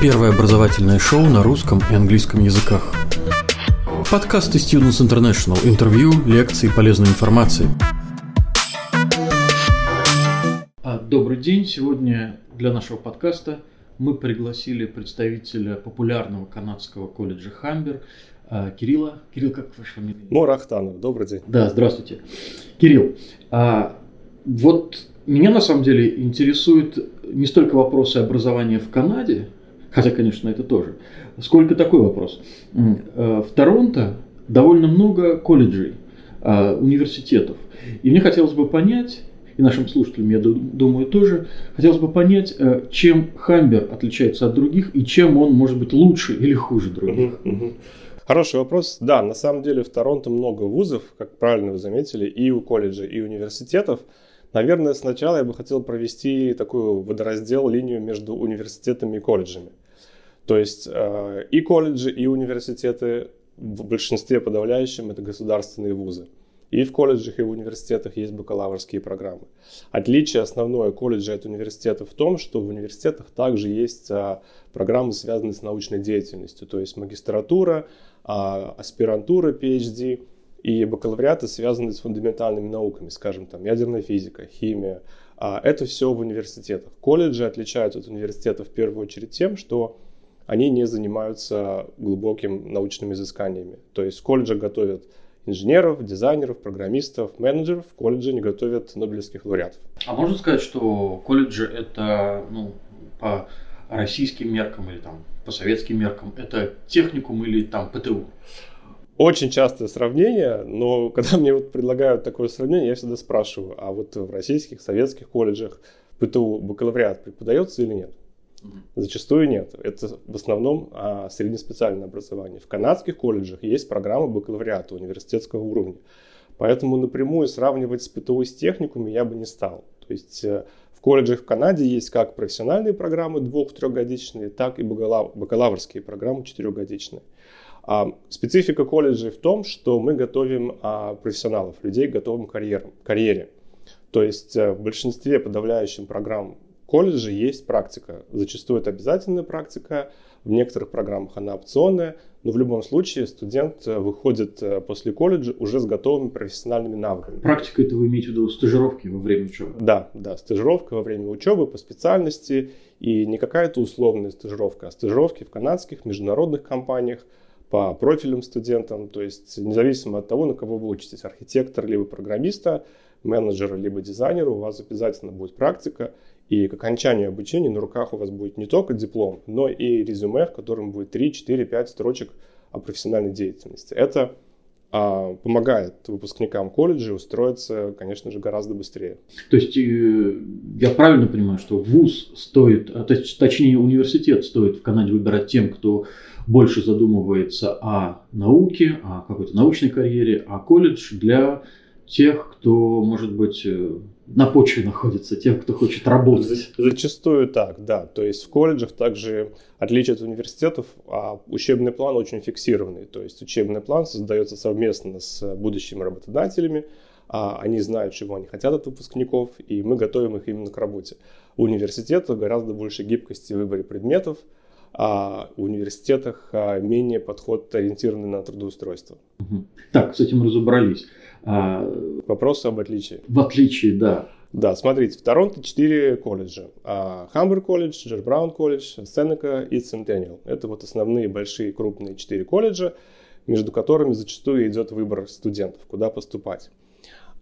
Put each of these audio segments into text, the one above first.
Первое образовательное шоу на русском и английском языках. Подкасты Students International. Интервью, лекции, полезной информации. А, добрый день. Сегодня для нашего подкаста мы пригласили представителя популярного канадского колледжа Хамбер а, Кирилла. Кирилл, как ваша фамилия? Морахтанов. Добрый день. Да, здравствуйте. Кирилл, а, вот меня на самом деле интересует не столько вопросы образования в Канаде, хотя, конечно, это тоже. Сколько такой вопрос? Э, в Торонто довольно много колледжей, а, университетов. И мне хотелось бы понять, и нашим слушателям, я думаю, тоже, хотелось бы понять, э, чем Хамбер отличается от других и чем он может быть лучше или хуже других. Хороший вопрос. Да, на самом деле в Торонто много вузов, как правильно вы заметили, и у колледжей, и университетов. Наверное, сначала я бы хотел провести такую водораздел, линию между университетами и колледжами. То есть э, и колледжи, и университеты в большинстве подавляющем это государственные вузы. И в колледжах, и в университетах есть бакалаврские программы. Отличие основное колледжа от университета в том, что в университетах также есть а, программы, связанные с научной деятельностью, то есть магистратура, а, аспирантура, PhD – и бакалавриаты связаны с фундаментальными науками, скажем, там, ядерная физика, химия. А это все в университетах. Колледжи отличаются от университетов в первую очередь тем, что они не занимаются глубоким научными изысканиями. То есть в колледже готовят инженеров, дизайнеров, программистов, менеджеров, в колледже не готовят нобелевских лауреатов. А можно сказать, что колледжи это ну, по российским меркам или там по советским меркам это техникум или там ПТУ? Очень частое сравнение, но когда мне вот предлагают такое сравнение, я всегда спрашиваю, а вот в российских, советских колледжах ПТУ бакалавриат преподается или нет? Зачастую нет. Это в основном а, среднеспециальное образование. В канадских колледжах есть программа бакалавриата университетского уровня. Поэтому напрямую сравнивать с ПТУ с техникумом я бы не стал. То есть э, в колледжах в Канаде есть как профессиональные программы двух-трехгодичные, так и бакалаврские программы четырехгодичные. А, специфика колледжей в том, что мы готовим а, профессионалов, людей готовым к карьерам, карьере. То есть э, в большинстве подавляющих программ колледжа есть практика. Зачастую это обязательная практика, в некоторых программах она опционная, но в любом случае студент э, выходит э, после колледжа уже с готовыми профессиональными навыками. Практика это вы имеете в виду стажировки во время учебы? Да, да, стажировка во время учебы по специальности и не какая-то условная стажировка, а стажировки в канадских международных компаниях – по профилям студентам, то есть независимо от того, на кого вы учитесь, архитектор, либо программиста, менеджера, либо дизайнера, у вас обязательно будет практика, и к окончанию обучения на руках у вас будет не только диплом, но и резюме, в котором будет 3, 4, 5 строчек о профессиональной деятельности. Это помогает выпускникам колледжа устроиться, конечно же, гораздо быстрее. То есть э, я правильно понимаю, что вуз стоит, а, точнее университет стоит в Канаде выбирать тем, кто больше задумывается о науке, о какой-то научной карьере, а колледж для тех, кто, может быть, э, на почве находится, тех, кто хочет работать. Зачастую так, да. То есть в колледжах также отличие от университетов, а учебный план очень фиксированный. То есть учебный план создается совместно с будущими работодателями, а они знают, чего они хотят от выпускников, и мы готовим их именно к работе. У университета гораздо больше гибкости в выборе предметов, а в университетах а, менее подход ориентированный на трудоустройство. Так, с этим разобрались. А, Вопрос об отличии. В отличие, да. Да, смотрите, в Торонто 4 колледжа. Хамбер колледж, Джордж Браун колледж, Сенека и Центениал. Это вот основные большие крупные 4 колледжа, между которыми зачастую идет выбор студентов, куда поступать.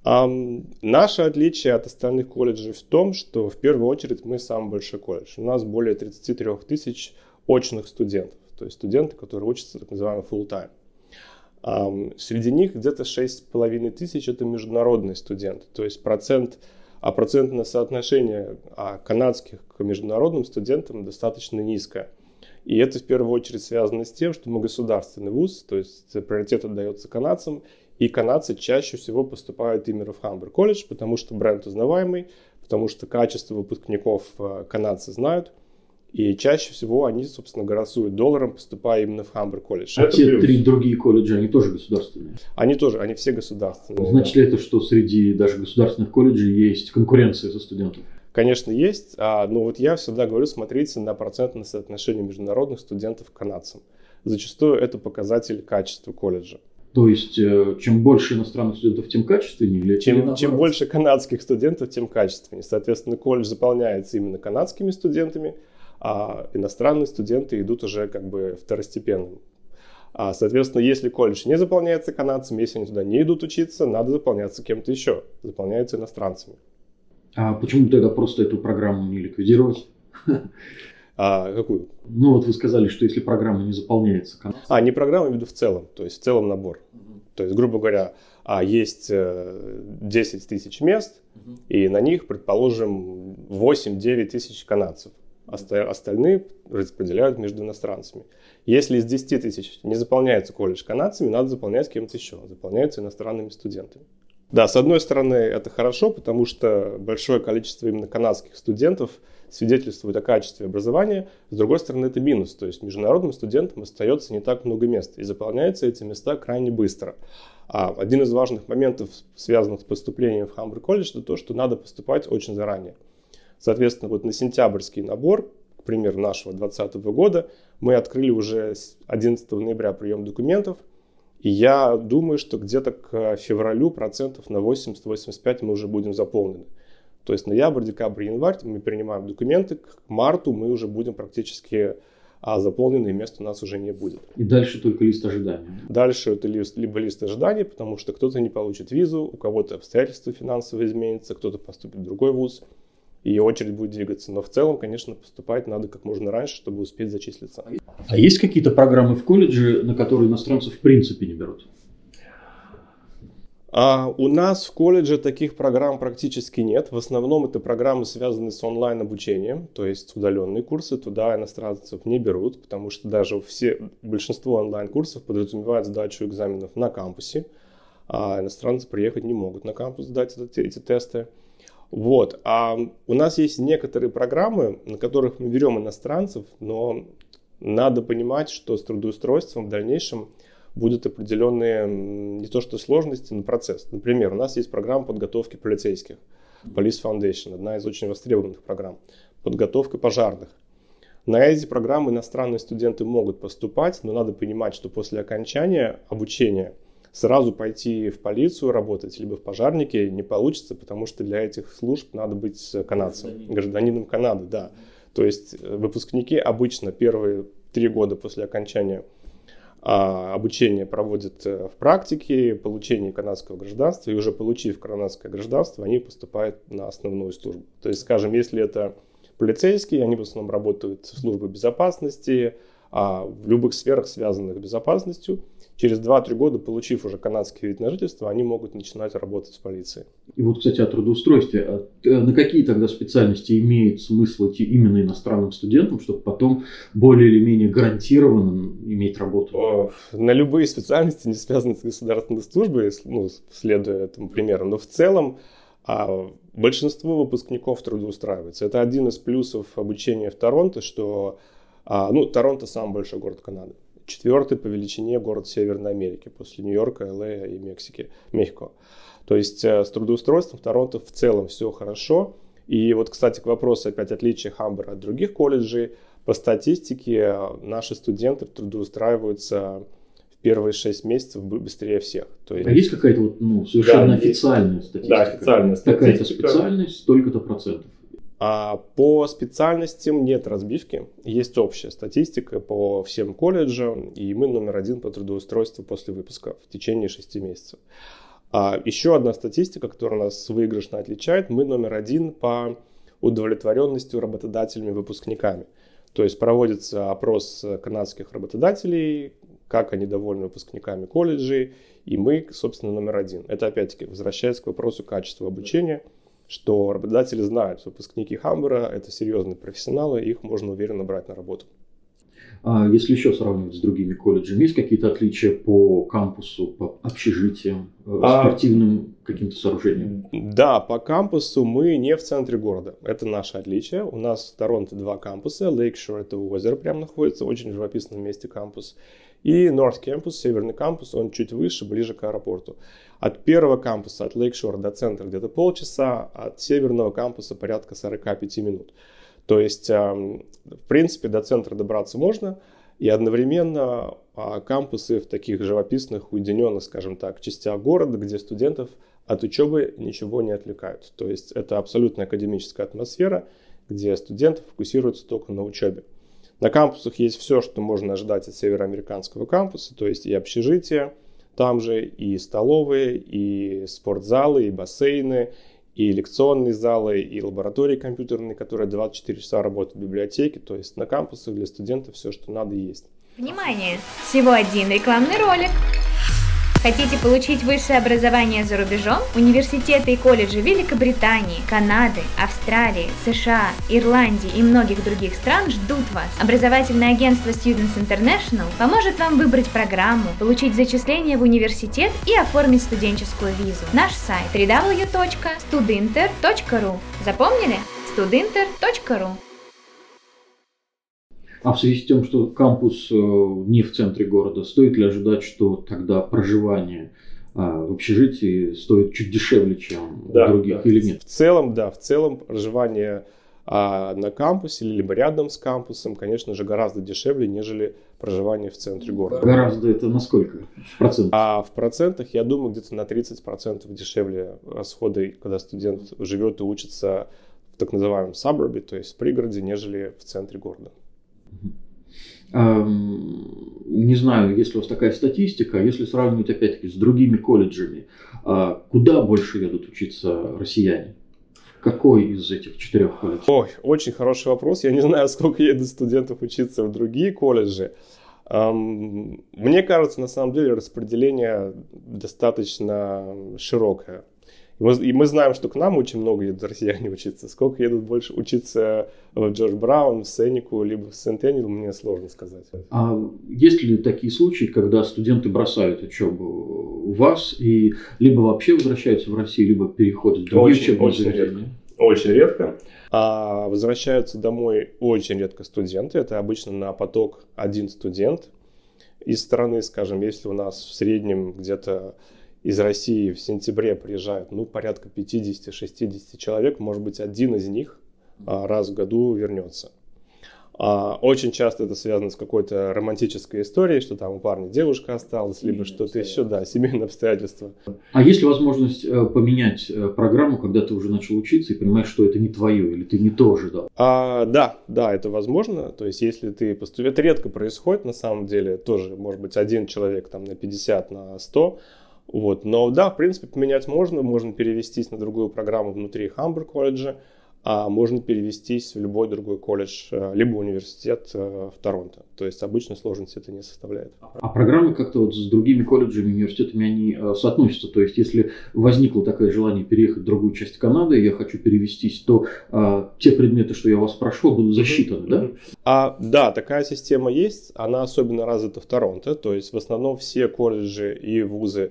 Um, наше отличие от остальных колледжей в том, что в первую очередь мы самый большой колледж. У нас более 33 тысяч очных студентов, то есть студенты, которые учатся так называемый full time. Среди них где-то 6,5 тысяч это международные студенты, то есть процент, а процентное соотношение а, канадских к международным студентам достаточно низкое. И это в первую очередь связано с тем, что мы государственный вуз, то есть приоритет отдается канадцам, и канадцы чаще всего поступают именно в Хамбер колледж, потому что бренд узнаваемый, потому что качество выпускников а, канадцы знают – и чаще всего они, собственно, голосуют долларом, поступая именно в Хамбер колледж. А те три другие колледжи, они тоже государственные? Они тоже, они все государственные. Значит да. ли это, что среди даже государственных колледжей есть конкуренция за студентов? Конечно, есть, а, но вот я всегда говорю, смотрите на процентное соотношение международных студентов к канадцам. Зачастую это показатель качества колледжа. То есть, э, чем больше иностранных студентов, тем качественнее? Или чем, чем больше канадских студентов, тем качественнее. Соответственно, колледж заполняется именно канадскими студентами, а иностранные студенты идут уже как бы второстепенным. А, соответственно, если колледж не заполняется канадцами, если они туда не идут учиться, надо заполняться кем-то еще. Заполняется иностранцами. А почему тогда просто эту программу не ликвидировать? А какую? Ну вот вы сказали, что если программа не заполняется канадцами. А, не программа, я имею в виду в целом, то есть в целом набор. Угу. То есть, грубо говоря, а есть 10 э, тысяч мест, угу. и на них, предположим, 8-9 тысяч канадцев. Остальные распределяют между иностранцами. Если из 10 тысяч не заполняется колледж канадцами, надо заполнять кем-то еще. Заполняются иностранными студентами. Да, с одной стороны, это хорошо, потому что большое количество именно канадских студентов свидетельствует о качестве образования. С другой стороны, это минус. То есть международным студентам остается не так много мест. И заполняются эти места крайне быстро. А один из важных моментов, связанных с поступлением в Хамбург колледж, это то, что надо поступать очень заранее. Соответственно, вот на сентябрьский набор, к примеру, нашего 2020 года, мы открыли уже 11 ноября прием документов. И я думаю, что где-то к февралю процентов на 80-85 мы уже будем заполнены. То есть ноябрь, декабрь, январь мы принимаем документы, к марту мы уже будем практически а заполненное место у нас уже не будет. И дальше только лист ожидания. Дальше это лист, либо лист ожидания, потому что кто-то не получит визу, у кого-то обстоятельства финансовые изменятся, кто-то поступит в другой вуз и очередь будет двигаться. Но в целом, конечно, поступать надо как можно раньше, чтобы успеть зачислиться. А есть какие-то программы в колледже, на которые иностранцев в принципе не берут? А у нас в колледже таких программ практически нет. В основном это программы, связанные с онлайн-обучением, то есть удаленные курсы. Туда иностранцев не берут, потому что даже все, большинство онлайн-курсов подразумевает сдачу экзаменов на кампусе, а иностранцы приехать не могут на кампус сдать эти, эти тесты. Вот. А у нас есть некоторые программы, на которых мы берем иностранцев, но надо понимать, что с трудоустройством в дальнейшем будут определенные не то что сложности, но процесс. Например, у нас есть программа подготовки полицейских, Police Foundation, одна из очень востребованных программ. Подготовка пожарных. На эти программы иностранные студенты могут поступать, но надо понимать, что после окончания обучения – сразу пойти в полицию работать, либо в пожарнике не получится, потому что для этих служб надо быть канадцем, Гражданин. гражданином Канады, да. То есть э, выпускники обычно первые три года после окончания а, обучения проводят э, в практике, получение канадского гражданства, и уже получив канадское гражданство, они поступают на основную службу. То есть, скажем, если это полицейские, они в основном работают в службе безопасности, а в любых сферах, связанных с безопасностью – через 2-3 года, получив уже канадский вид на жительство, они могут начинать работать в полиции. И вот, кстати, о трудоустройстве. А, э, на какие тогда специальности имеет смысл идти именно иностранным студентам, чтобы потом более или менее гарантированно иметь работу? На любые специальности, не связанные с государственной службой, ну, следуя этому примеру. Но в целом а большинство выпускников трудоустраивается. Это один из плюсов обучения в Торонто, что а, ну, Торонто самый большой город Канады четвертый по величине город Северной Америки после Нью-Йорка, ЛА и Мексики, Мехико. То есть э, с трудоустройством в Торонто в целом все хорошо. И вот, кстати, к вопросу опять отличия Хамбера от других колледжей. По статистике э, наши студенты трудоустраиваются в первые шесть месяцев быстрее всех. То есть... А есть какая-то вот, ну, совершенно да, официальная статистика? Да, официальная статистика. Какая-то специальность, столько-то процентов. А по специальностям нет разбивки, есть общая статистика по всем колледжам, и мы номер один по трудоустройству после выпуска в течение шести месяцев. А еще одна статистика, которая нас выигрышно отличает, мы номер один по удовлетворенности работодателями выпускниками. То есть проводится опрос канадских работодателей, как они довольны выпускниками колледжей, и мы, собственно, номер один. Это опять-таки возвращаясь к вопросу качества обучения – что работодатели знают, что выпускники Хамбера – это серьезные профессионалы, их можно уверенно брать на работу. А если еще сравнивать с другими колледжами, есть какие-то отличия по кампусу, по общежитиям, э, а, спортивным каким-то сооружениям? Да, по кампусу мы не в центре города. Это наше отличие. У нас в Торонто два кампуса. Лейкшор – это у озера прямо находится, очень живописном месте кампус. И North Campus, северный кампус, он чуть выше, ближе к аэропорту. От первого кампуса, от Лейкшора до центра где-то полчаса, от северного кампуса порядка 45 минут. То есть, эм, в принципе, до центра добраться можно, и одновременно а, кампусы в таких живописных, уединенных, скажем так, частях города, где студентов от учебы ничего не отвлекают. То есть это абсолютно академическая атмосфера, где студенты фокусируются только на учебе. На кампусах есть все, что можно ожидать от североамериканского кампуса, то есть и общежитие, там же и столовые, и спортзалы, и бассейны, и лекционные залы, и лаборатории компьютерные, которые 24 часа работают в библиотеке. То есть на кампусах для студентов все, что надо, есть. Внимание! Всего один рекламный ролик. Хотите получить высшее образование за рубежом? Университеты и колледжи Великобритании, Канады, Австралии, США, Ирландии и многих других стран ждут вас. Образовательное агентство Students International поможет вам выбрать программу, получить зачисление в университет и оформить студенческую визу. Наш сайт www.studinter.ru Запомнили? studinter.ru а в связи с тем, что кампус э, не в центре города, стоит ли ожидать, что тогда проживание а, в общежитии стоит чуть дешевле, чем да, у других да. или нет? В целом, да, в целом проживание а, на кампусе либо рядом с кампусом, конечно же, гораздо дешевле, нежели проживание в центре города. Гораздо это на сколько? В процентах? А в процентах, я думаю, где-то на 30% дешевле расходы, когда студент живет и учится в так называемом suburb, то есть в пригороде, нежели в центре города. Не знаю, есть ли у вас такая статистика, если сравнивать опять-таки с другими колледжами, а куда больше едут учиться россияне? Какой из этих четырех колледжей? Ой, очень хороший вопрос. Я не знаю, сколько едут студентов учиться в другие колледжи. Мне кажется, на самом деле распределение достаточно широкое. И мы, и мы знаем, что к нам очень много едут россияне учиться. Сколько едут больше учиться в Джордж Браун, в Сеннику, либо в Сентенил, мне сложно сказать. А есть ли такие случаи, когда студенты бросают учебу у вас и либо вообще возвращаются в Россию, либо переходят в другие очень, учебные очень заведения? Редко. Очень редко. А возвращаются домой очень редко студенты. Это обычно на поток один студент из страны, скажем, если у нас в среднем где-то из России в сентябре приезжают, ну, порядка 50-60 человек, может быть, один из них а, раз в году вернется. А, очень часто это связано с какой-то романтической историей, что там у парня девушка осталась, либо что-то еще, да, семейные обстоятельства. А есть ли возможность э, поменять э, программу, когда ты уже начал учиться и понимаешь, что это не твое, или ты не то ожидал? А, да, да, это возможно. То есть, если ты поступил, это редко происходит на самом деле, тоже, может быть, один человек там на 50, на 100, вот. Но да, в принципе, поменять можно. Можно перевестись на другую программу внутри Хамбург колледжа, а можно перевестись в любой другой колледж, э, либо университет э, в Торонто. То есть обычно сложности это не составляет. А программы как-то вот с другими колледжами, университетами, они э, соотносятся? То есть если возникло такое желание переехать в другую часть Канады, я хочу перевестись, то а, те предметы, что я вас прошел, будут засчитаны, да? А, да, такая система есть. Она особенно развита в Торонто. То есть в основном все колледжи и вузы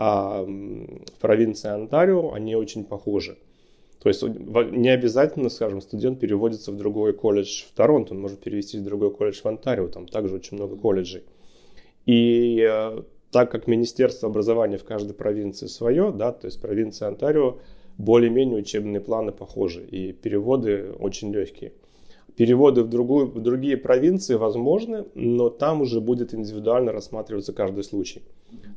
а в провинции Онтарио они очень похожи. То есть не обязательно, скажем, студент переводится в другой колледж в Торонто, он может перевести в другой колледж в Онтарио, там также очень много колледжей. И э, так как Министерство образования в каждой провинции свое, да, то есть провинция Онтарио, более-менее учебные планы похожи, и переводы очень легкие. Переводы в, другую, в другие провинции возможны, но там уже будет индивидуально рассматриваться каждый случай.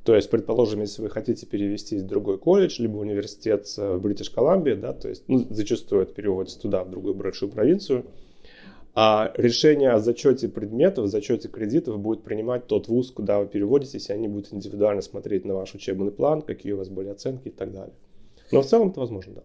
То есть, предположим, если вы хотите перевестись в другой колледж, либо университет в Бритиш Колумбии, да, то есть ну, зачастую это переводится туда, в другую большую провинцию, а решение о зачете предметов, зачете кредитов будет принимать тот вуз, куда вы переводитесь, и они будут индивидуально смотреть на ваш учебный план, какие у вас были оценки и так далее. Но в целом это возможно, да.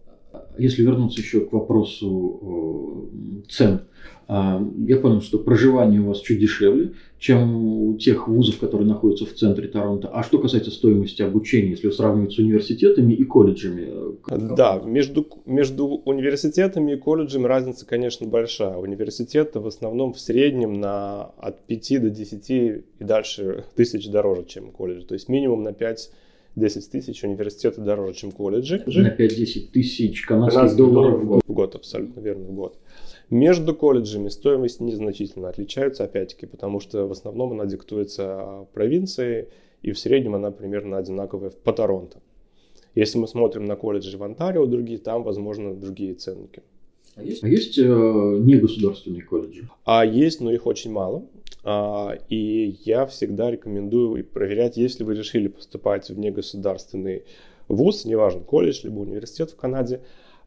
Если вернуться еще к вопросу э, цен, а, я понял, что проживание у вас чуть дешевле, чем у тех вузов, которые находятся в центре Торонто. А что касается стоимости обучения, если сравнивать с университетами и колледжами? Э, да, между, между университетами и колледжами разница, конечно, большая. Университеты в основном в среднем на от 5 до 10 и дальше тысяч дороже, чем колледж. То есть минимум на 5 10 тысяч университеты дороже, чем колледжи. На 5-10 тысяч канадских долларов в год. В год, абсолютно верно, в год. Между колледжами стоимость незначительно отличается, опять-таки, потому что в основном она диктуется провинцией, и в среднем она примерно одинаковая по Торонто. Если мы смотрим на колледжи в Онтарио, другие, там, возможно, другие ценники. А есть, а есть э, негосударственные колледжи? А есть, но их очень мало. А, и я всегда рекомендую проверять, если вы решили поступать в негосударственный вуз, неважно, колледж либо университет в Канаде,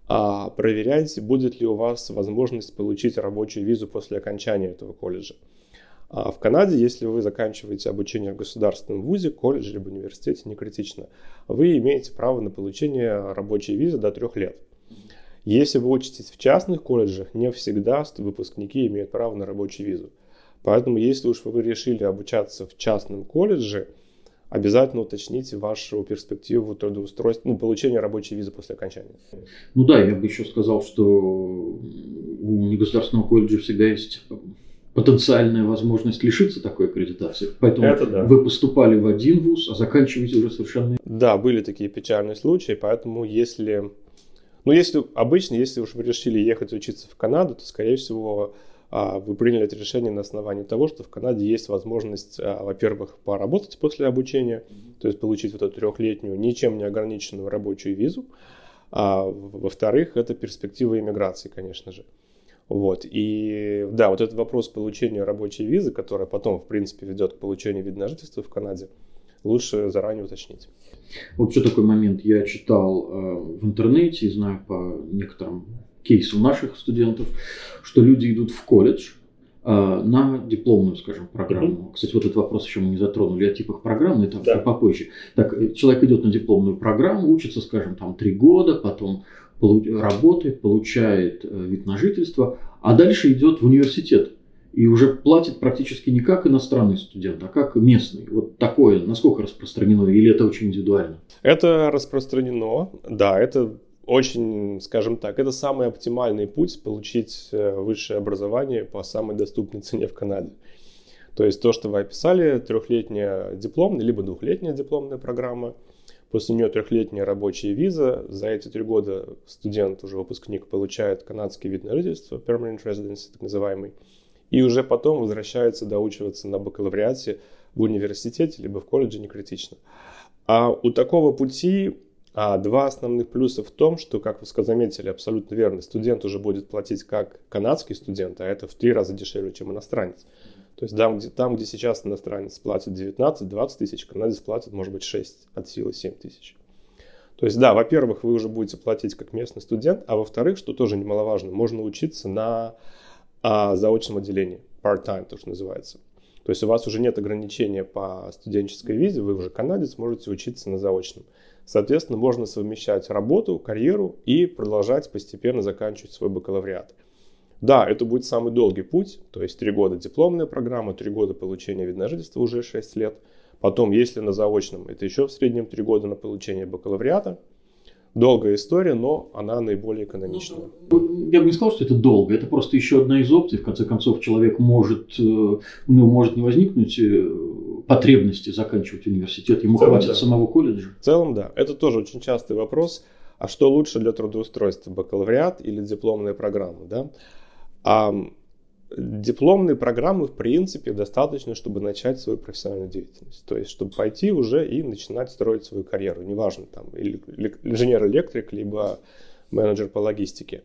а проверяйте, будет ли у вас возможность получить рабочую визу после окончания этого колледжа. А в Канаде, если вы заканчиваете обучение в государственном вузе, колледже либо университете, не критично, вы имеете право на получение рабочей визы до трех лет. Если вы учитесь в частных колледжах, не всегда выпускники имеют право на рабочую визу. Поэтому, если уж вы решили обучаться в частном колледже, обязательно уточните вашу перспективу трудоустройства, ну, получения рабочей визы после окончания. Ну да, я бы еще сказал, что у негосударственного колледжа всегда есть потенциальная возможность лишиться такой аккредитации. Поэтому Это да. вы поступали в один вуз, а заканчиваете уже совершенно... Да, были такие печальные случаи, поэтому если... Ну, если обычно, если уж вы решили ехать учиться в Канаду, то, скорее всего, вы приняли это решение на основании того, что в Канаде есть возможность, а, во-первых, поработать после обучения, то есть получить вот эту трехлетнюю, ничем не ограниченную рабочую визу, а во-вторых, это перспектива иммиграции, конечно же. Вот. И да, вот этот вопрос получения рабочей визы, которая потом, в принципе, ведет к получению вида на жительство в Канаде, лучше заранее уточнить. Вот что такой момент. Я читал э, в интернете и знаю по некоторым кейсам наших студентов, что люди идут в колледж э, на дипломную, скажем, программу. Mm-hmm. Кстати, вот этот вопрос еще мы не затронули о типах программ, но это да. попозже. Так, э, человек идет на дипломную программу, учится, скажем, там три года, потом работает, получает э, вид на жительство, а дальше идет в университет и уже платит практически не как иностранный студент, а как местный. Вот такое, насколько распространено, или это очень индивидуально? Это распространено, да, это очень, скажем так, это самый оптимальный путь получить э, высшее образование по самой доступной цене в Канаде. То есть то, что вы описали, трехлетняя дипломная, либо двухлетняя дипломная программа – После нее трехлетняя рабочая виза. За эти три года студент, уже выпускник, получает канадский вид на жительство, permanent residency так называемый. И уже потом возвращается доучиваться на бакалавриате в университете, либо в колледже, не критично. А у такого пути а, два основных плюса в том, что, как вы заметили, абсолютно верно, студент уже будет платить как канадский студент, а это в три раза дешевле, чем иностранец. То есть там, где, там, где сейчас иностранец платит 19-20 тысяч, канадец платит, может быть, 6 от силы 7 тысяч. То есть, да, во-первых, вы уже будете платить как местный студент, а во-вторых, что тоже немаловажно, можно учиться на а, заочном отделении, part-time, то, что называется. То есть у вас уже нет ограничения по студенческой визе, вы уже канадец, можете учиться на заочном. Соответственно, можно совмещать работу, карьеру и продолжать постепенно заканчивать свой бакалавриат. Да, это будет самый долгий путь, то есть три года дипломная программа, три года получения вида на жительство, уже 6 лет. Потом, если на заочном, это еще в среднем три года на получение бакалавриата. Долгая история, но она наиболее экономичная. Ну, я бы не сказал, что это долго. Это просто еще одна из опций. В конце концов, человек может, э, у него может не возникнуть э, потребности заканчивать университет. Ему целом, хватит да. самого колледжа. В целом, да. Это тоже очень частый вопрос. А что лучше для трудоустройства, бакалавриат или дипломная программа? Да? А дипломной программы, в принципе, достаточно, чтобы начать свою профессиональную деятельность. То есть, чтобы пойти уже и начинать строить свою карьеру. Неважно, там, инженер-электрик, либо менеджер по логистике.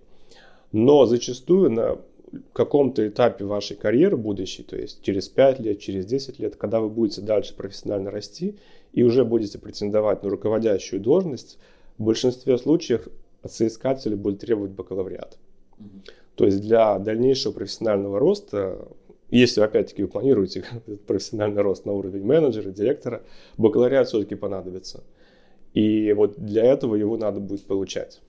Но зачастую на каком-то этапе вашей карьеры будущей, то есть через 5 лет, через 10 лет, когда вы будете дальше профессионально расти и уже будете претендовать на руководящую должность, в большинстве случаев соискатели будут требовать бакалавриат. То есть для дальнейшего профессионального роста, если опять-таки вы планируете профессиональный рост на уровень менеджера, директора, бакалавриат все-таки понадобится. И вот для этого его надо будет получать.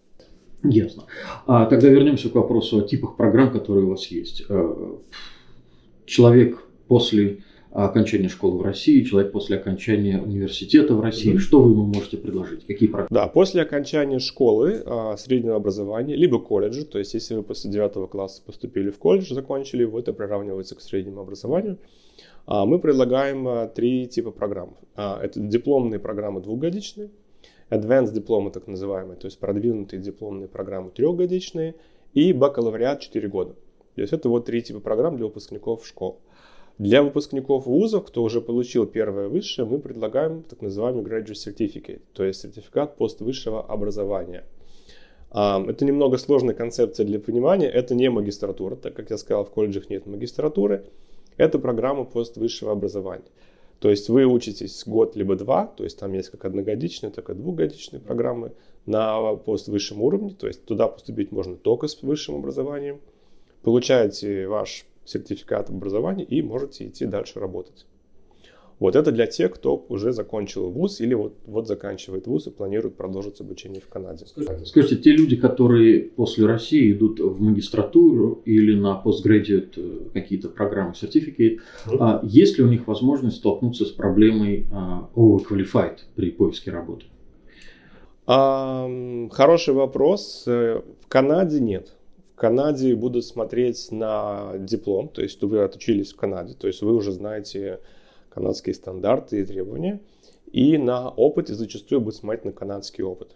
Ясно. А тогда вернемся к вопросу о типах программ, которые у вас есть. Э, человек после окончания школы в России, человек после окончания университета в России. Mm-hmm. Что вы ему можете предложить? Какие программы? Да, после окончания школы, а, среднего образования, либо колледжа, то есть если вы после 9 класса поступили в колледж, закончили его, это приравнивается к среднему образованию. А мы предлагаем три типа программ. Это дипломные программы двухгодичные, advanced дипломы так называемые, то есть продвинутые дипломные программы трехгодичные и бакалавриат 4 года. То есть это вот три типа программ для выпускников школ. Для выпускников вузов, кто уже получил первое высшее, мы предлагаем так называемый Graduate Certificate, то есть сертификат поствысшего образования. А, это немного сложная концепция для понимания. Это не магистратура, так как я сказал, в колледжах нет магистратуры. Это программа поствысшего образования. То есть вы учитесь год либо два, то есть там есть как одногодичные, так и двухгодичные программы на поствысшем уровне, то есть туда поступить можно только с высшим образованием. Получаете ваш сертификат образования и можете идти дальше работать. Вот это для тех, кто уже закончил вуз или вот, вот заканчивает вуз и планирует продолжить обучение в Канаде. Скажите, те люди, которые после России идут в магистратуру или на постградиат э, какие-то программы, сертификат, mm-hmm. а есть ли у них возможность столкнуться с проблемой а, overqualified при поиске работы? А, хороший вопрос. Э, в Канаде нет. Канаде будут смотреть на диплом, то есть вы отучились в Канаде, то есть вы уже знаете канадские стандарты и требования, и на опыте зачастую будет смотреть на канадский опыт.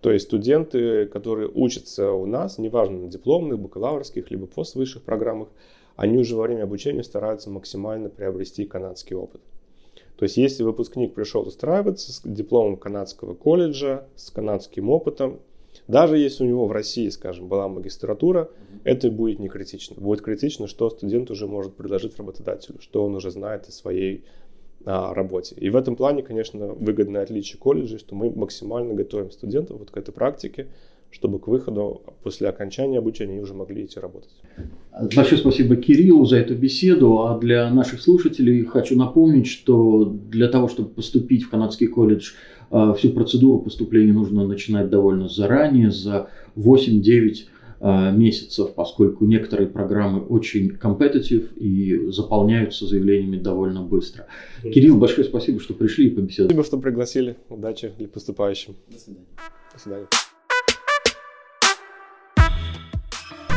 То есть студенты, которые учатся у нас, неважно на дипломных, бакалаврских, либо поствысших программах, они уже во время обучения стараются максимально приобрести канадский опыт. То есть если выпускник пришел устраиваться с дипломом канадского колледжа, с канадским опытом, даже если у него в России, скажем, была магистратура, это будет не критично. Будет критично, что студент уже может предложить работодателю, что он уже знает о своей а, работе. И в этом плане, конечно, выгодное отличие колледжа, что мы максимально готовим студентов вот к этой практике, чтобы к выходу после окончания обучения они уже могли идти работать. Большое спасибо Кириллу за эту беседу. А для наших слушателей хочу напомнить, что для того, чтобы поступить в канадский колледж, а, всю процедуру поступления нужно начинать довольно заранее, за 8-9 а, месяцев, поскольку некоторые программы очень компетитив и заполняются заявлениями довольно быстро. Кирилл, большое спасибо, что пришли и побеседовали. Спасибо, что пригласили. Удачи для поступающим. До свидания. До свидания.